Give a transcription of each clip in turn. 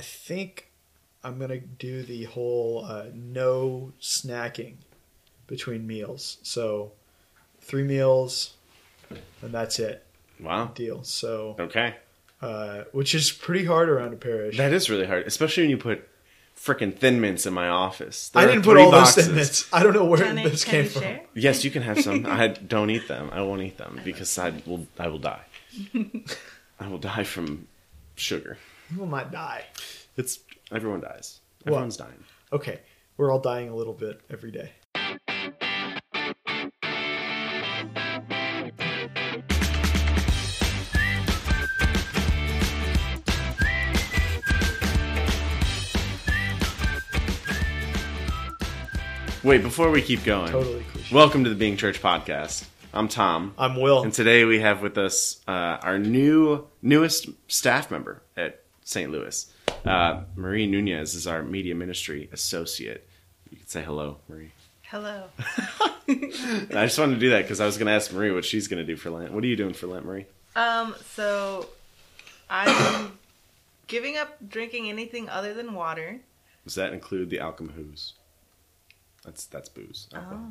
I think I'm gonna do the whole uh, no snacking between meals. So three meals, and that's it. Wow. Deal. So, Okay. uh, which is pretty hard around a parish. That is really hard, especially when you put freaking Thin Mints in my office. There I didn't put all boxes. those in this. I don't know where Can I, this can came from. share? Yes, you can have some. I don't eat them. I won't eat them because I will. I will die. I will die from sugar. Will not die. It's everyone dies. Well- Everyone's dying. Okay, we're all dying a little bit every day. Wait, before we keep going, Totally cliche. welcome to the Being Church podcast. I'm Tom, I'm Will. and today we have with us uh, our new newest staff member at St. Louis. Uh, Marie Nunez is our media ministry associate. You can say hello, Marie. Hello. I just wanted to do that because I was going to ask Marie what she's going to do for Lent. What are you doing for Lent, Marie? Um, so I'm giving up drinking anything other than water. Does that include the alchemhoos? That's that's booze. alcohol.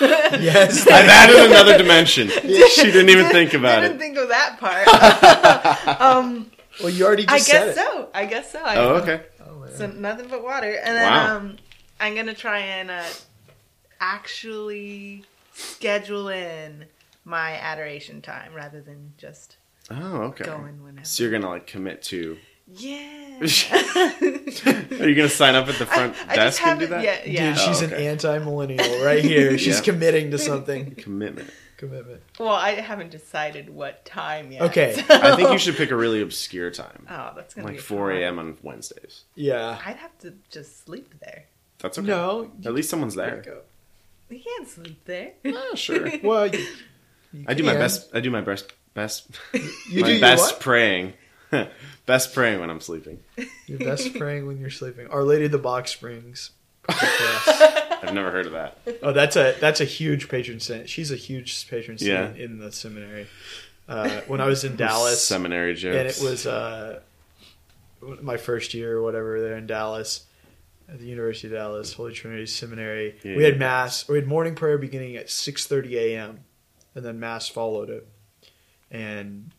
yes. I've added another dimension. she didn't even think about it. I Didn't think of that part. um, Well, you already I said guess it. so. I guess so. I, Oh, okay. Oh, man. So nothing but water, and then Wow. um, I'm gonna try and uh, actually schedule in my adoration time rather than just Oh, okay. going whenever. So you're gonna like commit to? Yeah. Are you gonna sign up at the front I, I desk and do that? Yeah, yeah. Dude, she's Oh, an anti-millennial right here. She's Yeah. committing to something. Commitment. Commitment. Well, I haven't decided what time yet. Okay. so- I think you should pick a really obscure time, Oh, that's gonna like be 4 a.m. on Wednesdays. Yeah. I'd have to just sleep there. That's okay. No. At least someone's there. Wake. You can't sleep there. Oh, sure. Well, you, you I do my best. I do my best. Best. You my do best what? praying. best praying when I'm sleeping. Your best praying when you're sleeping. Our Lady of the Box Springs. I've never heard of that. Oh, that's a that's a huge patron saint. She's a huge patron Yeah. saint in the seminary. Uh, when I was in Dallas, Seminary jokes. and it was uh, my first year or whatever there in Dallas at the University of Dallas, Holy Trinity Seminary. Yeah. We had mass. We had morning prayer beginning at six thirty a.m. and then mass followed it. And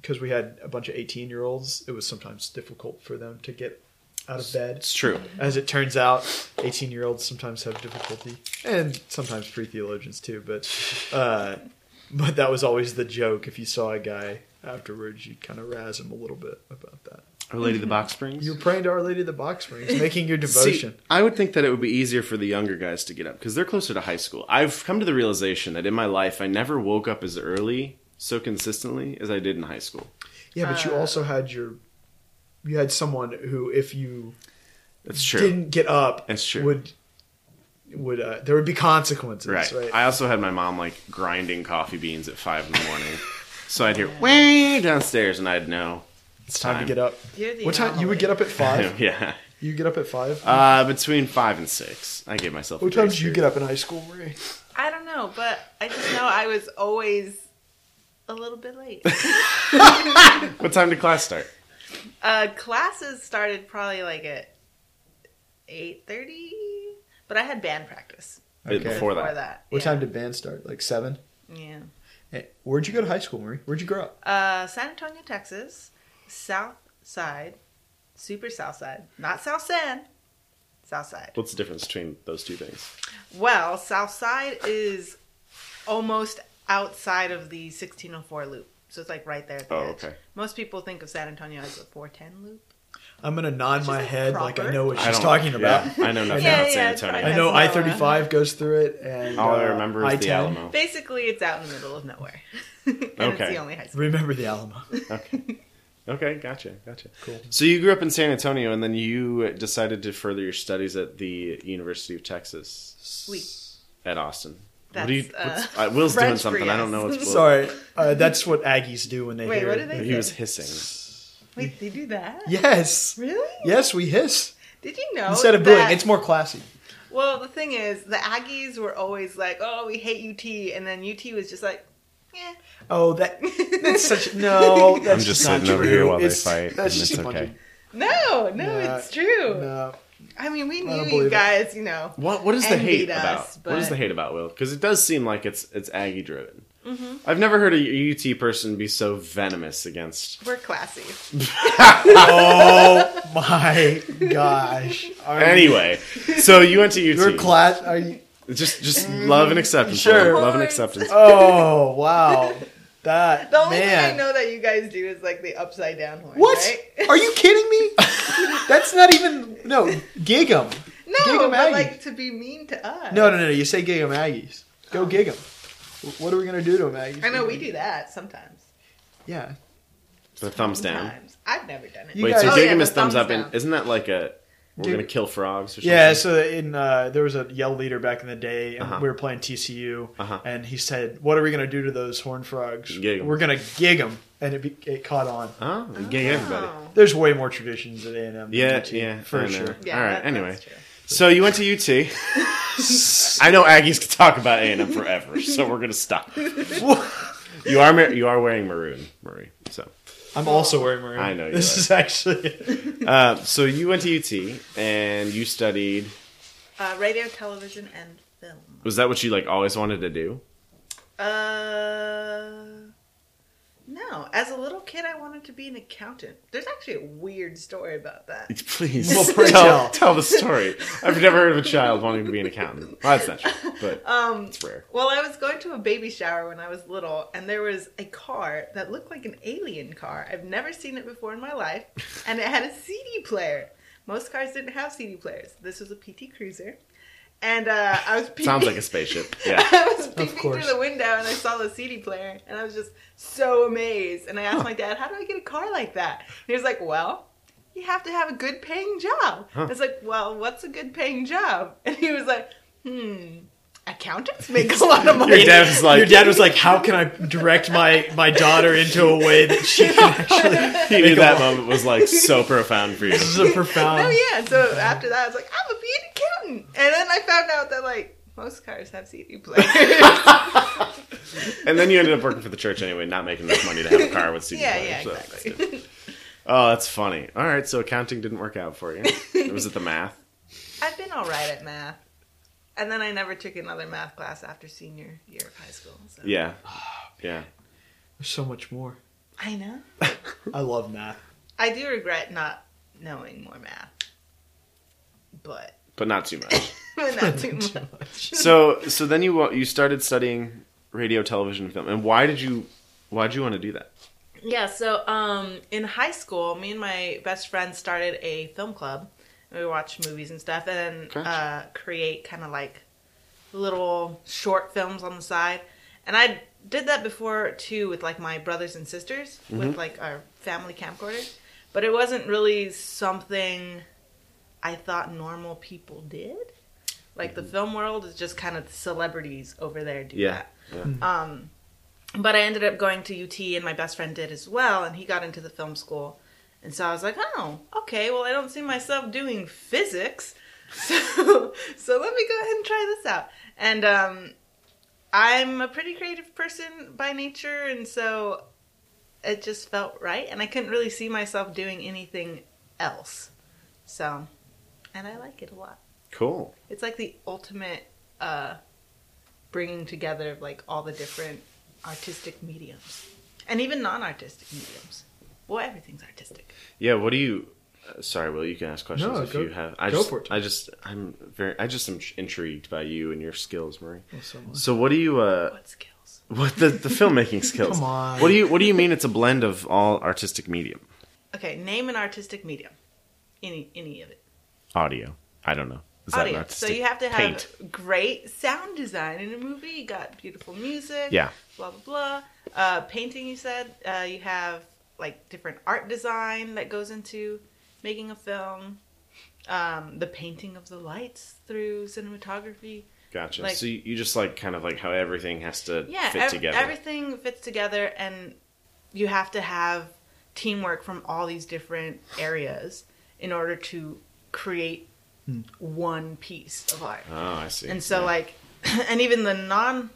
because we had a bunch of eighteen year olds, it was sometimes difficult for them to get out of bed. It's true. As it turns out, 18 year olds sometimes have difficulty, and sometimes pre theologians too. But, uh, but that was always the joke. If you saw a guy afterwards, you'd kind of razz him a little bit about that. Our Lady of the Box Springs. You're praying to Our Lady of the Box Springs, making your See, devotion. I would think that it would be easier for the younger guys to get up because they're closer to high school. I've come to the realization that in my life, I never woke up as early so consistently as I did in high school. yeah, but you Uh, also had your, you had someone who, if you That's true. didn't get up, It's true. would would uh, there would be consequences, right. right? I also had my mom like grinding coffee beans at five in the morning. so I'd hear way downstairs and I'd know it's time to get up. You're the What time? You would get up at five. yeah. You get up at five. Uh, between five and six. I gave myself a what time did you get up in high school, Marie? I don't know, but I just know I was always a little bit late. What time did class start? Uh, classes started probably like at eight thirty, but I had band practice Bit Okay. Before that. What yeah. time did band start? Like seven. Yeah. Hey, where'd you go to high school, Marie? Where'd you grow up? Uh, San Antonio, Texas, South Side, Super South Side, not South San, South Side. What's the difference between those two things? Well, South Side is almost outside of the 1604 loop, so it's like right there at the Oh, edge. okay. Most people think of San Antonio as a 410 loop. I'm gonna nod Which my is head like I know what she's don't- talking about. I know nothing Yeah, about San Antonio. fine. I know I no, uh, 35 goes through it, and All I uh, remember is the I-10. Alamo. Basically, it's out in the middle of nowhere. and it's Okay. the only high school. Remember the Alamo. Okay. Okay, gotcha, gotcha. Cool. So you grew up in San Antonio, and then you decided to further your studies at the University of Texas Sweet. at Austin. That's, what do you? uh, what's, uh, Will's doing French for something. I don't know what's. Sorry, uh, that's what Aggies do when they Wait, hear. what do they- He was hissing. Wait, they do that? Yes, Really? yes, we hiss Did you know? instead of booing. that- It's more classy. Well, the thing is, the Aggies were always like, "Oh, we hate UT," and then UT was just like, "Yeah." Oh, that that's such no. That's I'm just not sitting over true. here while they It's- fight, That's and just it's a bunch okay. of No, no, Nah, it's true. No. I mean, we knew believe you it. guys, you know. What what is the hate us, about? What is the hate about Will? Because it does seem like it's it's Aggie driven. Mm-hmm. I've never heard a UT person be so venomous against. We're classy. Oh my gosh. Are you- Anyway, so you went to Your UT. class are you just just love and acceptance. Sure. Love and acceptance. Oh wow. That The only man. thing I know that you guys do is like the upside down horn. What? Right? Are you kidding me? That's not even no gig 'em. No, Gig 'em but Aggie. like to be mean to us. No, no, no, no. You say gig 'em Aggies. Go oh. gig 'em. What are we gonna do to 'em Aggies? I know we do that sometimes. Yeah. The thumbs down. I've never done it. You Wait, guys- so Oh, dig yeah, him the thumbs, thumbs up, and isn't that like a we're Dig- gonna kill frogs or something? Yeah, so in uh, there was a yell leader back in the day, and Uh-huh. we were playing TCU, Uh-huh. and he said, "What are we gonna do to those horn frogs? Gig 'em." We're gonna gig them," and it, be, it caught on. Oh, you gay everybody. Oh. There's way more traditions at A and M. Yeah, yeah, for sure. Yeah, All right, that- anyway. So you went to UT. I know Aggies could talk about A and M forever, so we're gonna stop. You are you are wearing maroon, Marie. So I'm also wearing maroon. I know you This are. is actually. uh, so you went to UT and you studied. Uh, radio, television, and film. Was that what you like always wanted to do? Uh, no. As a little kid, I wanted to be an accountant. There's actually a weird story about that. Please Well, pray tell, tell. tell the story. I've never heard of a child wanting to be an accountant. Well, that's not true, but Um, it's rare. well, I was going to a baby shower when I was little, and there was a car that looked like an alien car. I've never seen it before in my life, and it had a CD player. Most cars didn't have CD players. This was a PT Cruiser, and uh, I was peeping, Sounds like a spaceship. Yeah. I was peeping course. through the window and I saw the CD player, and I was just so amazed. And I asked my dad, "How do I get a car like that?" And he was like, "Well." You have to have a good paying job. Huh. I was like, well, what's a good paying job? And he was like, hmm, accountants make a lot of money. Your dad was like, Your dad was like, "How can I direct my my daughter into a way that she can actually?" he knew make that lot- moment was like so profound for you. This is a profound. No, yeah. So after that, I was like, I'm gonna be an accountant. And then I found out that like most cars have CD players. And then you ended up working for the church anyway, not making enough money to have a car with CD yeah, players, yeah, so that's exactly. Oh, that's funny. All right, so accounting didn't work out for you. Was it the math? I've been all right at math, and then I never took another math class after senior year of high school. So. Yeah. Yeah. There's so much more. I know. I love math. I do regret not knowing more math, but But not too much. not too much. So so then you you started studying radio, television, and film. And why did you why did you want to do that? Yeah, so um, in high school, me and my best friend started a film club. We watch movies and stuff, and then Gotcha. uh, create kind of like little short films on the side. And I did that before too with like my brothers and sisters with like our family camcorders, but it wasn't really something I thought normal people did. Like the film world is just kind of celebrities over there do Yeah. that. yeah. Um, but I ended up going to UT, and my best friend did as well, and he got into the film school. And so I was like, oh, okay, well, I don't see myself doing physics. So, so let me go ahead and try this out. And um, I'm a pretty creative person by nature, and so it just felt right. And I couldn't really see myself doing anything else. So, and I like it a lot. Cool. It's like the ultimate uh, bringing together of like all the different artistic mediums and even non-artistic mediums. Well, everything's artistic. Yeah, what do you uh, sorry, Will, you can ask questions No, if go- you have. I go just, for it. I just, I'm very, I just am intrigued by you and your skills, Marie. Well, so. So, what do you, uh, What skills? what the the filmmaking skills? Come on. What do you, what do you mean? It's a blend of all artistic medium, Okay, name an artistic medium. Any any of it. Audio. I don't know. Is that Audio. So you have to have paint? great sound design in a movie. You got beautiful music. Yeah. Blah blah blah. Uh, painting. You said uh, you have like different art design that goes into making a film. Um, the painting of the lights through cinematography. Gotcha. like- so you, you just like kind of like how everything has to Yeah, fit ev- together. everything fits together, and you have to have teamwork from all these different areas in order to create one piece of art. Oh, I see. And so, Yeah. like, and even the non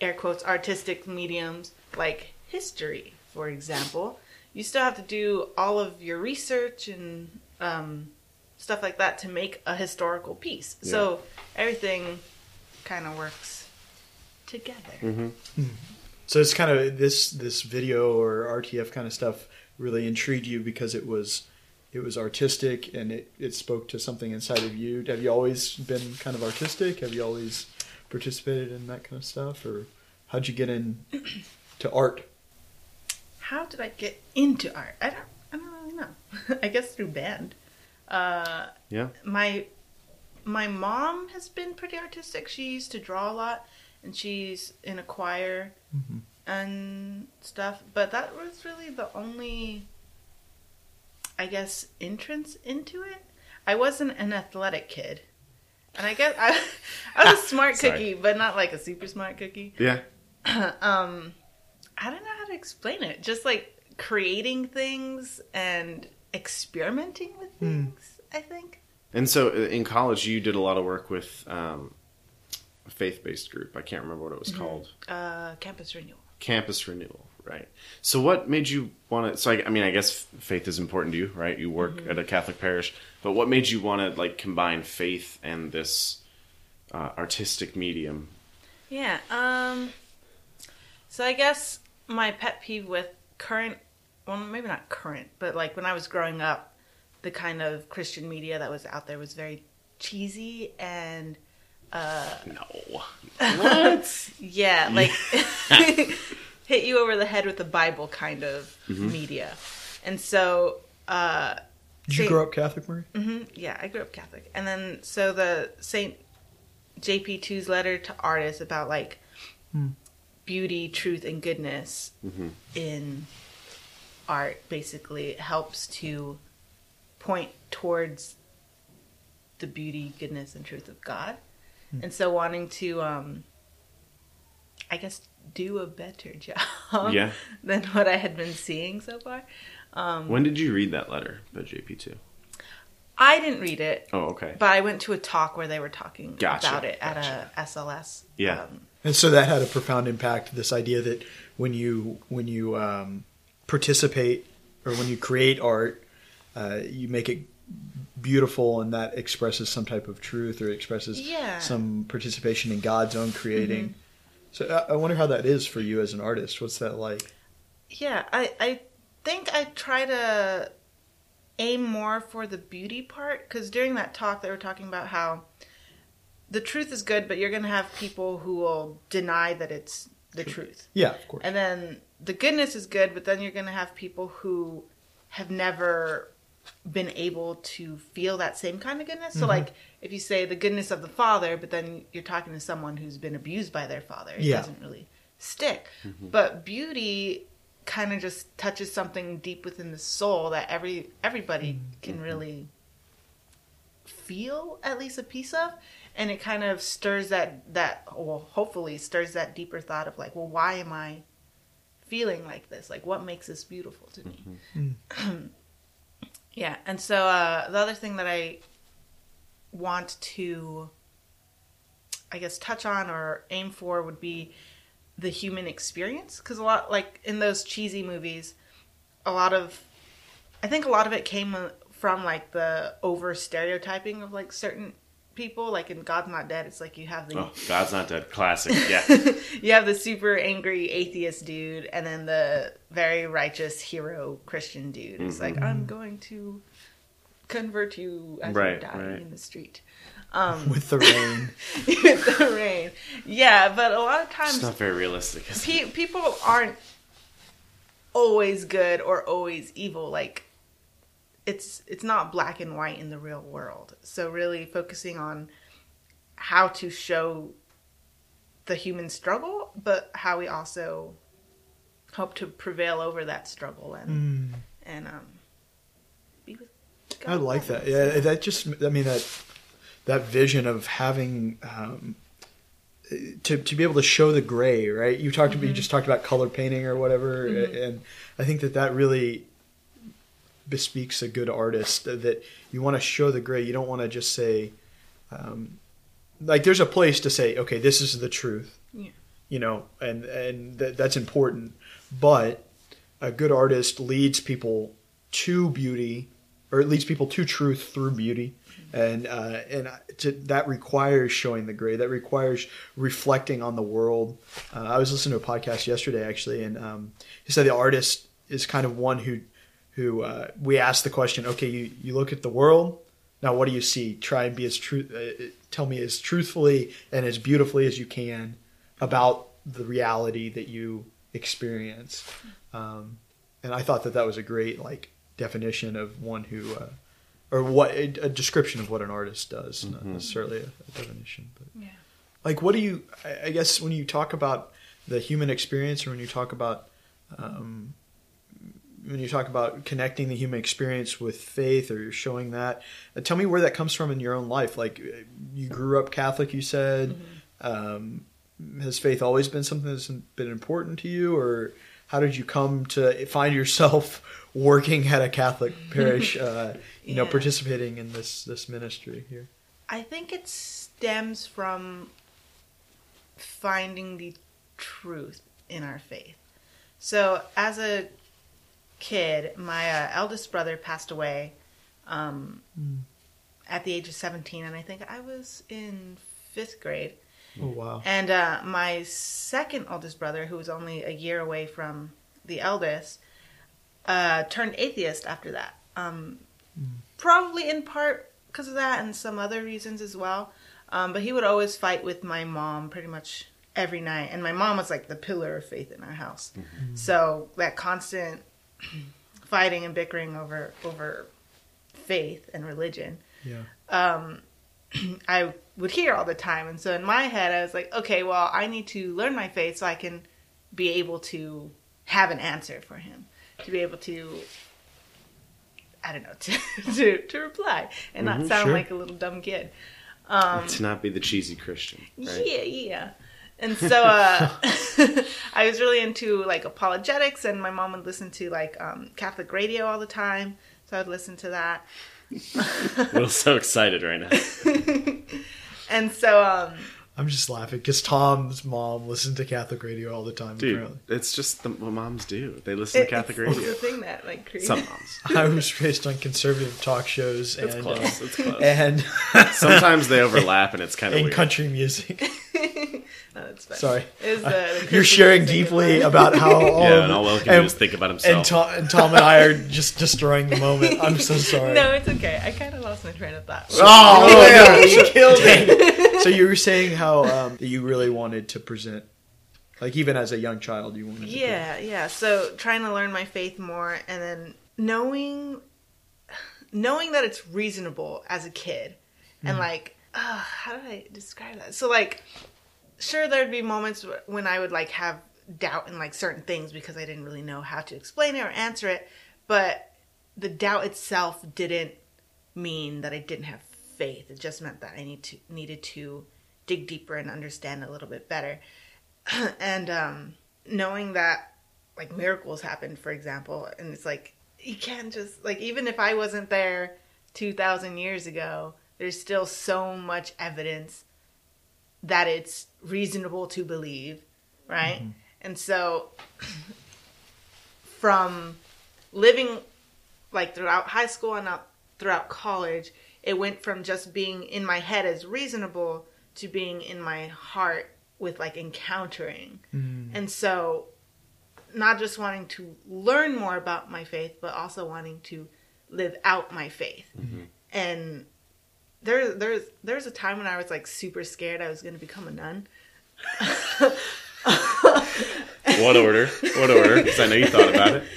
air quotes artistic mediums, like history, for example, you still have to do all of your research and um, stuff like that to make a historical piece. So everything kind of works together. Mm-hmm. So it's kind of this this video or RTF kind of stuff really intrigued you because it was it was artistic and it, it spoke to something inside of you. Have you always been kind of artistic? Have you always participated in that kind of stuff, or how'd you get in to art? How did I get into art? I don't. I don't really know. I guess through band. Uh, Yeah. my my mom has been pretty artistic. She used to draw a lot, and she's in a choir Mhm. and stuff. But that was really the only, I guess, entrance into it. I wasn't an athletic kid, and I guess I, I was a smart cookie, but not like a super smart cookie. Yeah. um, I don't know how to explain it. Just like creating things and experimenting with Hmm. things. I think. And so uh, in college, you did a lot of work with um, a faith-based group. I can't remember what it was called. Uh, campus renewal. Campus renewal, right? So what made you want to? So I, I mean, I guess faith is important to you, right? You work at a Catholic parish, but what made you want to like combine faith and this uh, artistic medium? Yeah. Um. So I guess my pet peeve with current, well, maybe not current, but like when I was growing up, the kind of Christian media that was out there was very cheesy and Uh, No. What? yeah, like hit you over the head with the Bible kind of media. And so, uh, Did you Saint- grow up Catholic, Marie? hmm yeah, I grew up Catholic. And then, so the Saint JP2's letter to artists about like Hmm. beauty, truth, and goodness Mhm. in art basically helps to point towards the beauty, goodness, and truth of God. And so, wanting to, um, I guess, do a better job Yeah. than what I had been seeing so far. Um, When did you read that letter by JP two? I didn't read it, Oh, okay. but I went to a talk where they were talking Gotcha, about it at gotcha. a SLS. Yeah. Um, And so that had a profound impact. This idea that when you when you um, participate or when you create art, uh, you make it beautiful, and that expresses some type of truth or expresses Yeah. some participation in God's own creating. So I, wonder how that is for you as an artist. What's that like? yeah, I, I think I try to aim more for the beauty part because during that talk they were talking about how the truth is good, but you're going to have people who will deny that it's the truth. Yeah, of course. And then the goodness is good, but then you're going to have people who have never been able to feel that same kind of goodness. So, mm-hmm. like, if you say the goodness of the father, but then you're talking to someone who's been abused by their father, it Yeah. doesn't really stick. Mm-hmm. But beauty kind of just touches something deep within the soul that every everybody mm-hmm. can mm-hmm. really feel at least a piece of. And it kind of stirs that that well hopefully stirs that deeper thought of like well why am i feeling like this? Like what makes this beautiful to me? Mm. Yeah and so uh the other thing that i want to i guess touch on or aim for would be the human experience because a lot like in those cheesy movies a lot of i think a lot of it came uh, from like the over stereotyping of like certain people like in god's not dead it's like you have the Oh, God's not dead. Classic. Yeah. you have the super angry atheist dude and then the very righteous hero christian dude it's like i'm going to convert you as you're Right, dying right. in the street um With the rain. with the rain yeah but a lot of times It's not very realistic. Is it? pe- people aren't always good or always evil like it's it's not black and white in the real world so really focusing on how to show the human struggle but how we also hope to prevail over that struggle and Mm. and um be with I like that. Yeah, that just I mean that that vision of having um, to to be able to show the gray, right? You talked about you just talked about color painting or whatever, and I think that that really bespeaks a good artist that you want to show the gray. You don't want to just say um, like there's a place to say, okay, this is the truth. Yeah. You know, and and th- that's important, but a good artist leads people to beauty, or it leads people to truth through beauty, and uh, and to, that requires showing the gray. That requires reflecting on the world. Uh, I was listening to a podcast yesterday actually, and um, he said the artist is kind of one who who uh, we ask the question, okay, you you look at the world. Now, what do you see? Try and be as true. Uh, tell me as truthfully and as beautifully as you can about the reality that you experience. Um, and I thought that that was a great like definition of one who, uh, or what a, a description of what an artist does, not necessarily a, a definition. But Yeah. like, what do you? I, I guess when you talk about the human experience, or when you talk about um, when you talk about connecting the human experience with faith, or you're showing that, uh, tell me where that comes from in your own life. Like, uh, you grew up Catholic, you said. Um, has faith always been something that's been important to you, or how did you come to find yourself working at a Catholic parish? Uh, you know, participating in this this ministry here. I think it stems from finding the truth in our faith. So, as a kid, my uh, eldest brother passed away um, at the age of 17, and I think I was in fifth grade. Oh wow! And uh, my second oldest brother, who was only a year away from the eldest, uh, turned atheist after that. Um, Probably in part because of that and some other reasons as well. Um, but he would always fight with my mom pretty much every night. And my mom was like the pillar of faith in our house. So that constant fighting and bickering over over faith and religion Yeah. um, I would hear all the time. And so in my head, I was like, okay, well, I need to learn my faith so I can be able to have an answer for him, to be able to, I don't know, to to, to reply and not Mhm, sound sure. like a little dumb kid. Um, to not be the cheesy Christian, right? yeah, yeah. And so uh, I was really into like apologetics, and my mom would listen to like um, Catholic radio all the time. So I'd listen to that. We're so excited right now. And so um, I'm just laughing because Tom's mom listened to Catholic radio all the time. Dude, Apparently, it's just the, what moms do. They listen to Catholic it's, radio. The thing that like creates. Some moms. I was raised on conservative talk shows It's and close. uh, It's close. and Sometimes they overlap, and it's kind of and weird. country music. No, that's fine. Sorry. It was the- the You're sharing deeply of about how all yeah, of- and all Will can do and, is think about himself. and Tom, and Tom and I are just destroying the moment. I'm so sorry. No, it's okay. I kind of lost my train of thought. Oh, Oh, no, you killed it. so you were saying how um, you really wanted to present, like even as a young child, you wanted. To Yeah, yeah. So trying to learn my faith more, and then knowing, knowing that it's reasonable as a kid, and like, uh, how do I describe that? So like, sure, there'd be moments when I would like have doubt in like certain things because I didn't really know how to explain it or answer it, but the doubt itself didn't mean that I didn't have faith. It just meant that I need to needed to dig deeper and understand a little bit better. and um, knowing that like miracles happened, for example, and it's like you can't just like even if I wasn't there two thousand years ago, there's still so much evidence that it's reasonable to believe, right? Mm-hmm. And so from living like throughout high school and out throughout college, it went from just being in my head as reasonable to being in my heart with like encountering. Mm-hmm. And so not just wanting to learn more about my faith, but also wanting to live out my faith. Mm-hmm. And there there's there's a time when I was like super scared I was going to become a nun. What order? What order? Because I know you thought about it.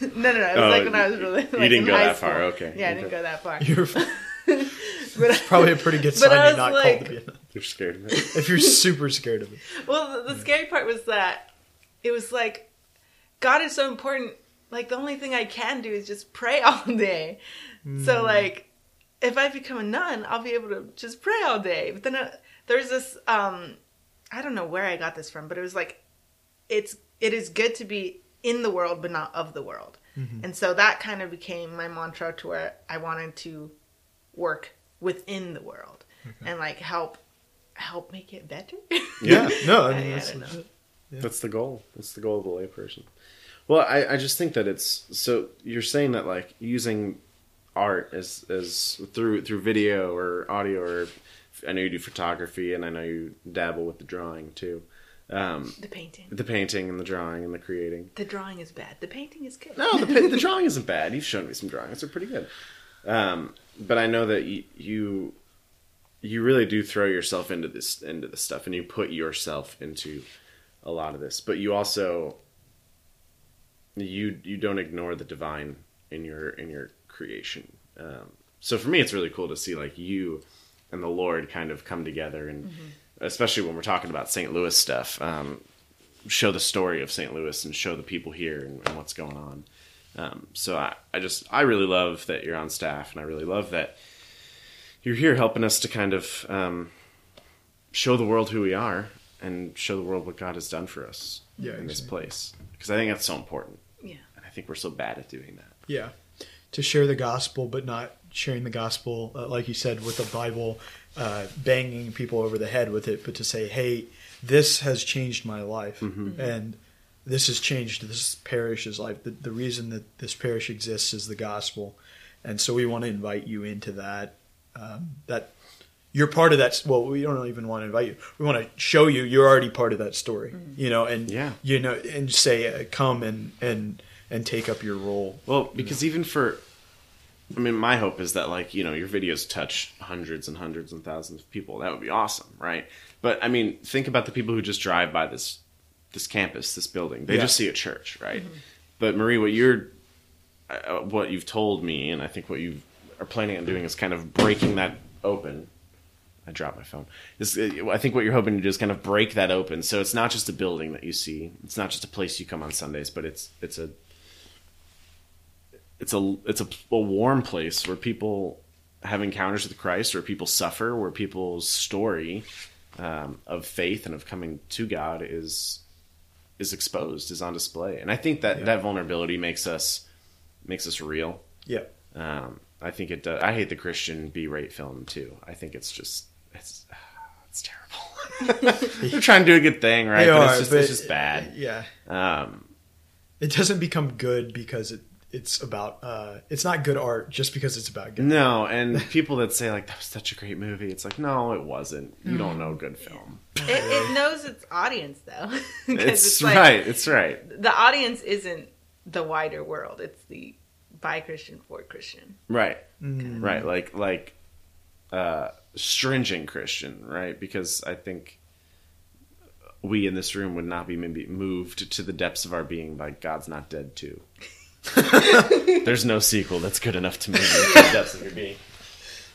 No, no, no. It was Oh, like when I was oh, really. Like, you didn't in go high that far, okay, Yeah, I didn't go that far. You're But probably a pretty good sign you're not like- called to be a nun. You're scared of it. If you're super scared of it. well, the, the scary part was that it was like God is so important. Like the only thing I can do is just pray all day. So mm. like, if I become a nun, I'll be able to just pray all day. But then uh, there's this. um I don't know where I got this from, but it was like, it's it is good to be in the world but not of the world. And so that kind of became my mantra to where I wanted to work within the world and like help help make it better. Yeah, no, I mean I that's don't know. legit. That's the goal. That's the goal of the layperson. Well, I, I just think that it's so you're saying that like using art as as through through video or audio or I know you do photography and I know you dabble with the drawing too. Um, The painting. the painting and the drawing and the creating. The drawing is bad. The painting is good. No, the pa- the drawing isn't bad. You've shown me some drawings; they're pretty good. Um, but I know that you, you you really do throw yourself into this into this stuff, and you put yourself into a lot of this. But you also you you don't ignore the divine in your in your creation. Um, so for me, it's really cool to see like you and the Lord kind of come together, and especially when we're talking about St. Louis stuff. Um, show the story of St. Louis and show the people here and, and what's going on. Um, so I, I just I really love that you're on staff, and I really love that you're here helping us to kind of um, show the world who we are and show the world what God has done for us Yeah, in this place. Because I think that's so important, Yeah. and I think we're so bad at doing that. Yeah, to share the gospel, but not sharing the gospel, uh, like you said, with the Bible, uh, banging people over the head with it, but to say, "Hey, this has changed my life, and this has changed this parish's life. The, the reason that this parish exists is the gospel, and so we want to invite you into that. Um, that you're part of that. Well, we don't even want to invite you. We want to show you you're already part of that story. You know, and Yeah. you know, and say, uh, come and and and take up your role. Well, because even for, I mean, my hope is that like you know your videos touch hundreds and hundreds and thousands of people. That would be awesome, right? But I mean, think about the people who just drive by this this campus, this building. They Yeah. just see a church, right? But Marie, what you're, uh, what you've told me, and I think what you are planning on doing is kind of breaking that open. I dropped my phone. Is uh, I think what you're hoping to do is kind of break that open, so it's not just a building that you see. It's not just a place you come on Sundays, but it's it's a it's a it's a, a warm place where people have encounters with Christ, where people suffer, where people's story um, of faith and of coming to God is is exposed, is on display, and I think that Yeah. that vulnerability makes us makes us real. Yeah. Um, I think it does. I hate the Christian B-rate film too. I think it's just it's it's terrible. They're trying to do a good thing, right? They but are, it's just but- it's just bad. Yeah, Um, it doesn't become good because it it's about uh it's not good art just because it's about good. No, and people that say like that was such a great movie, it's like no, it wasn't. You don't know good film. It, it knows its audience though. 'Cause It's, like, right. It's right. The audience isn't the wider world. It's the by Christian for Christian. Right. Mm. Right. Like like uh, stringent Christian, right? Because I think we in this room would not be maybe moved to the depths of our being by God's not dead too. There's no sequel that's good enough to move you to the depths of your being.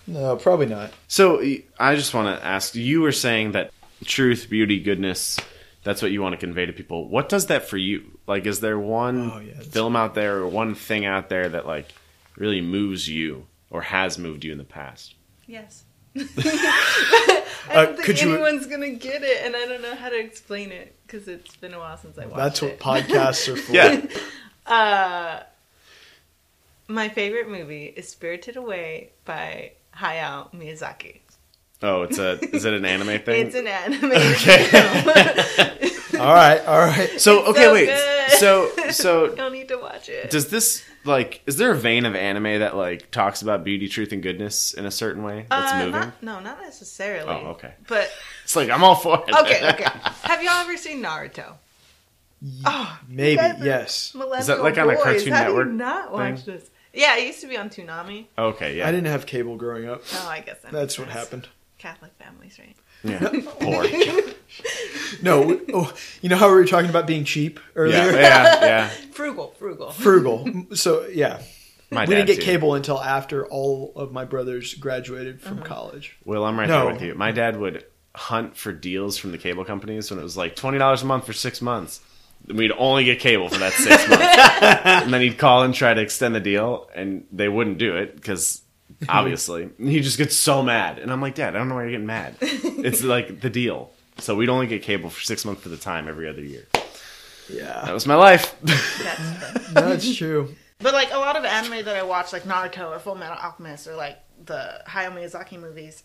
No, probably not. So I just want to ask you were saying that truth, beauty, goodness, that's what you want to convey to people. What does that for you? Like is there one Oh, yeah, film out there or one thing out there that like really moves you or has moved you in the past? Yes. I Uh, don't think could you- anyone's gonna get it, and I don't know how to explain it because it's been a while since I watched That's what it. podcasts are for. Yeah. Uh, my favorite movie is Spirited Away by Hayao Miyazaki. Oh, it's a is it an anime thing? It's an animated film. All right, all right. so It's okay, so wait. good. So you so don't need to watch it. does this like is there a vein of anime that like talks about beauty, truth, and goodness in a certain way that's Uh, moving? not- no, not necessarily. Oh, okay. But It's like I'm all for it. okay, okay. Have y'all ever seen Naruto? Oh, Maybe guys are yes. millennial like on a boys. Cartoon How do Network you not watch thing? this? Yeah, it used to be on Toonami. okay, yeah. I didn't have cable growing up. Oh, I guess that That's makes what sense. happened. Catholic families, right? Yeah. Poor. No, we- oh, you know how we were talking about being cheap earlier? Yeah, yeah, yeah. Frugal, frugal. Frugal. So yeah, My we didn't get too. cable until after all of my brothers graduated from Uh-huh. college. Well, I'm right No. there with you. My dad would hunt for deals from the cable companies when it was like twenty dollars a month for six months. And We'd only get cable for that six months, and then he'd call and try to extend the deal, and they wouldn't do it because obviously he just gets so mad. And I'm like, Dad, I don't know why you're getting mad. It's like the deal. So we'd only get cable for six months at a time every other year. Yeah, that was my life. That's that's true. But like a lot of anime that I watch, like Naruto or Full Metal Alchemist or like the Hayao Miyazaki movies,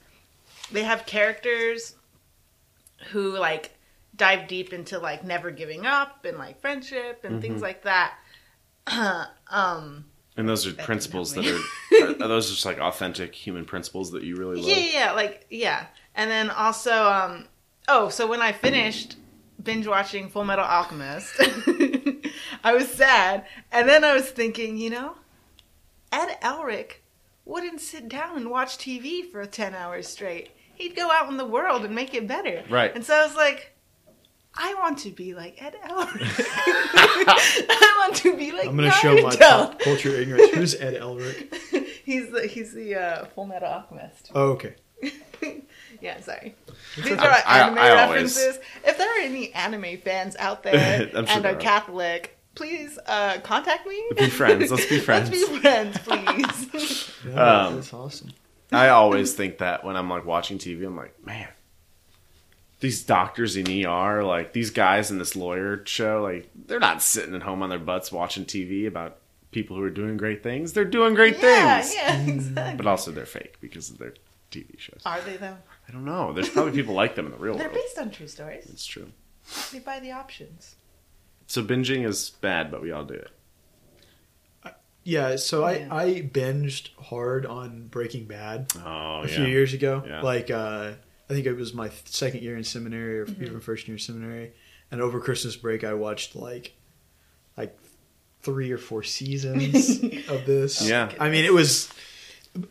they have characters who like dive deep into like never giving up and like friendship and things like that. um, And those are principles that are, are are those just like authentic human principles that you really love? yeah, yeah, yeah, like yeah. And then also, um, oh, so when I finished binge watching Full Metal Alchemist, I was sad, and then I was thinking, you know, Ed Elric wouldn't sit down and watch TV for ten hours straight. He'd go out in the world and make it better. Right. And so I was like. I want to be like Ed Elric. I want to be like I'm going to show my pop culture ignorance. Who's Ed Elric? he's the he's the uh, Full Metal Alchemist. Oh, okay. yeah, sorry. These are I- anime I always- references. If there are any anime fans out there sure and are are. Catholic, please uh, contact me. Be friends. Let's be friends. Let's be friends, please. Yeah, Um, that's awesome. I always think that when I'm like watching TV, I'm like, man, these doctors in ER, like these guys in this lawyer show, like they're not sitting at home on their butts watching TV about people who are doing great things. They're doing great yeah, things, yeah, exactly. but also they're fake because of their TV shows. Are they though? I don't know. There's probably people like them in the real world. They're based on true stories. It's true. They buy the options. So binging is bad, but we all do it. Yeah, so Yeah. I, I binged hard on Breaking Bad Oh, a yeah. few years ago. Yeah. Like, uh, I think it was my second year in seminary or Mm-hmm. even first year in seminary. And over Christmas break, I watched like, like three or four seasons of this. Yeah. I mean, it was,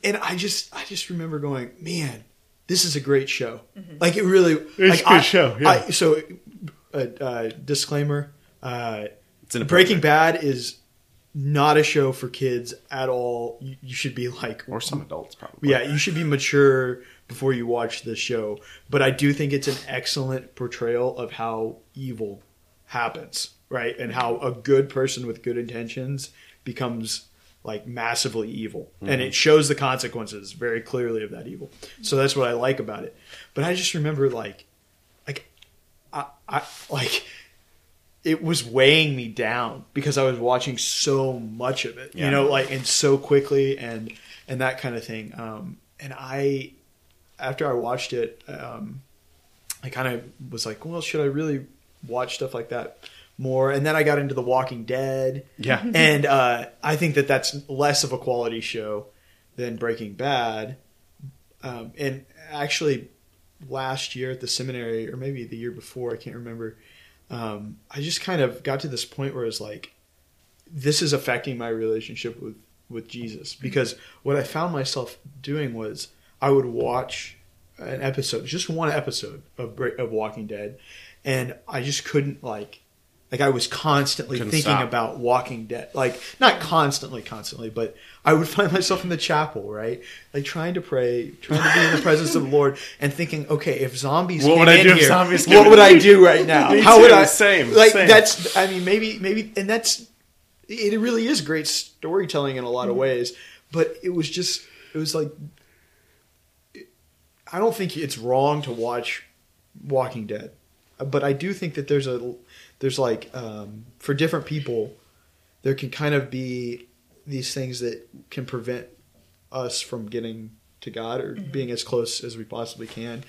and I just, I just remember going, man, this is a great show. Like it really, It's like, a good I- show, yeah. I, so, uh, uh, disclaimer, uh, It's inappropriate. Breaking Bad is not a show for kids at all. You, you should be like, or some adults probably. yeah, you should be mature before you watch this show. But I do think it's an excellent portrayal of how evil happens, right? And how a good person with good intentions becomes like massively evil. And mm-hmm. it shows the consequences very clearly of that evil. So that's what I like about it. But I just remember like like I, I like it was weighing me down because I was watching so much of it, Yeah. you know, like and so quickly and and that kind of thing. Um, and I, after I watched it, um, I kind of was like, well, should I really watch stuff like that more? And then I got into The Walking Dead, Yeah. and uh, I think that that's less of a quality show than Breaking Bad. Um, and actually, last year at the seminary, or maybe the year before, I can't remember. Um, I just kind of got to this point where it's like, this is affecting my relationship with with Jesus. Because what I found myself doing was I would watch an episode, just one episode of of Walking Dead, and I just couldn't like like I was constantly Couldn't thinking stop. about Walking Dead, like not constantly, constantly, but I would find myself in the chapel, right, like trying to pray, trying to be in the presence of the Lord, and thinking, okay, if zombies, What would I do if here, zombies what would? I do right now? How too, would I? same, like same. that's. I mean, maybe, maybe, and that's. It really is great storytelling in a Mm-hmm. lot of ways, but it was just, it was like, I don't think it's wrong to watch Walking Dead, but I do think that there's a, there's like, um, for different people, there can kind of be these things that can prevent us from getting to God or being as close as we possibly can,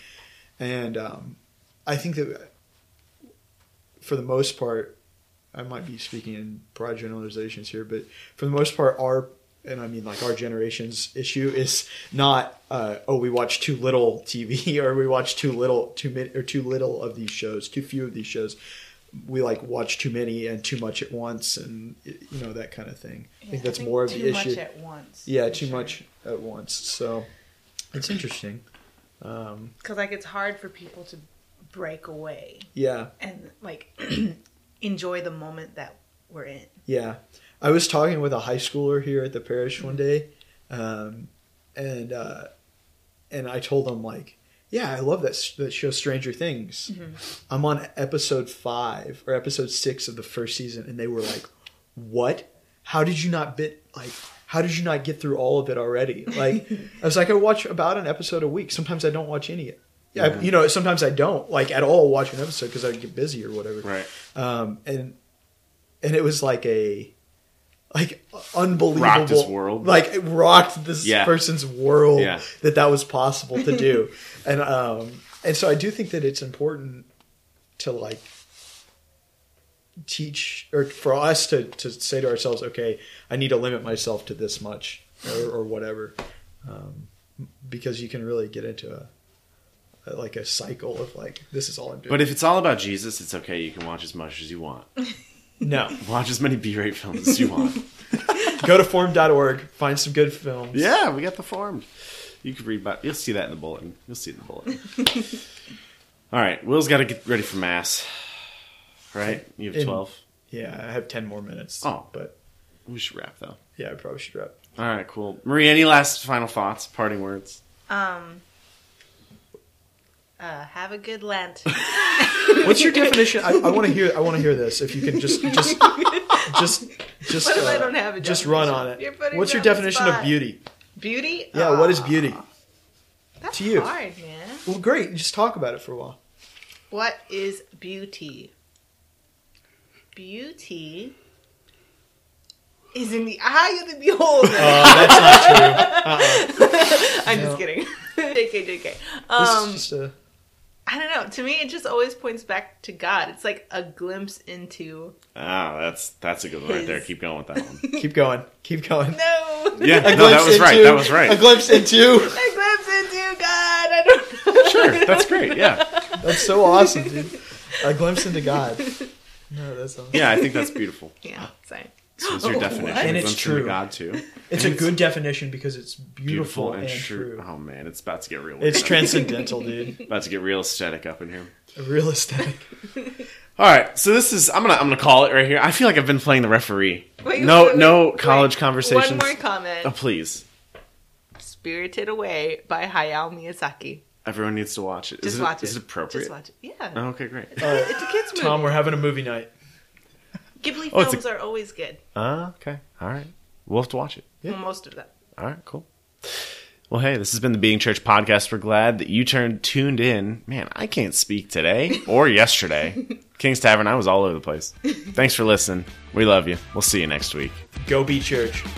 and um, I think that for the most part, I might be speaking in broad generalizations here, but for the most part, our and I mean like our generation's issue is not uh, oh we watch too little TV or we watch too little too many or too little of these shows, too few of these shows. We like watch too many and too much at once, and you know that kind of thing. I think that's more of the issue. much at once. yeah, too much at once. So it's interesting. Um, Because like it's hard for people to break away yeah, and like enjoy the moment that we're in. Yeah, I was talking with a high schooler here at the parish one day, um, and uh, and I told him like, yeah, I love that s- that show Stranger Things. I'm on episode five or episode six of the first season, and they were like, "What? How did you not bit like?" How did you not get through all of it already? Like, I was like, I watch about an episode a week. Sometimes I don't watch any. Yeah, Mhm. you know, sometimes I don't like at all watch an episode because I get busy or whatever Right. um, and and it was like a like unbelievable Rocked his world. like it rocked this Yeah. person's world Yeah. that that was possible to do and um and so i do think that it's important to like teach or for us to to say to ourselves, okay, I need to limit myself to this much or, or whatever, um, because you can really get into a, a like a cycle of like this is all I'm doing. But if it's all about Jesus, it's okay. You can watch as much as you want. no, Watch as many B-rate films as you want. go to formed.org, find some good films. yeah, we got the form. You can read about. You'll see that in the bulletin. You'll see it in the bulletin. all right, Will's got to get ready for mass. Right? You have In- twelve. Yeah, I have ten more minutes. Oh. but We should wrap though. yeah, I probably should wrap. All right, cool. Marie, any last final thoughts, parting words? Um. Uh, have a good Lent. What's your definition? I, I want to hear. I want to hear this. If you can just, just, just, just, What if I uh, don't have a just run on it. What's your definition of beauty? Beauty? Yeah, what is beauty? That's to you? hard, man. Well, great. Just talk about it for a while. What is beauty? Beauty is in the eye of the beholder. that's not true. Uh-uh. I'm no. just kidding. JK, JK. This Um, is just a. I don't know. To me, it just always points back to God. It's like a glimpse into. Ah, that's that's a good one right there. Keep going with that one. Keep going. Keep going. No. Yeah, A no, that glimpse was right. into- That was right. A glimpse into. A glimpse into God. I don't know. Sure, that's great. Yeah, That's so awesome, dude. A glimpse into God. No, that's awesome. yeah, I think that's beautiful. Yeah, same. So it's your Oh, definition. what? And it's Glimpse into true. God too. It's a good definition because it's Beautiful, beautiful, and, and, true. true. Oh man, it's about to get real. It's weird. transcendental, dude. about to get real aesthetic up in here. Real aesthetic. All right, so this is I'm gonna I'm gonna call it right here. I feel like I've been playing the referee. Wait, no, wait, wait, no wait. college conversations. One more comment. Oh, please. Spirited Away by Hayao Miyazaki. Everyone needs to watch it. Is Just it, watch it. is it appropriate? Just watch it. Yeah. Oh, okay, great. It's, a, it's a kids movie. Tom, we're having a movie night. Ghibli Oh, it's a- films are always good. Uh, okay. All right. We'll have to watch it. Yeah. Most of them. All right, cool. Well, hey, this has been the Being Church podcast. We're glad that you turned tuned in. Man, I can't speak today or yesterday. King's Tavern, I was all over the place. Thanks for listening. We love you. We'll see you next week. Go be church.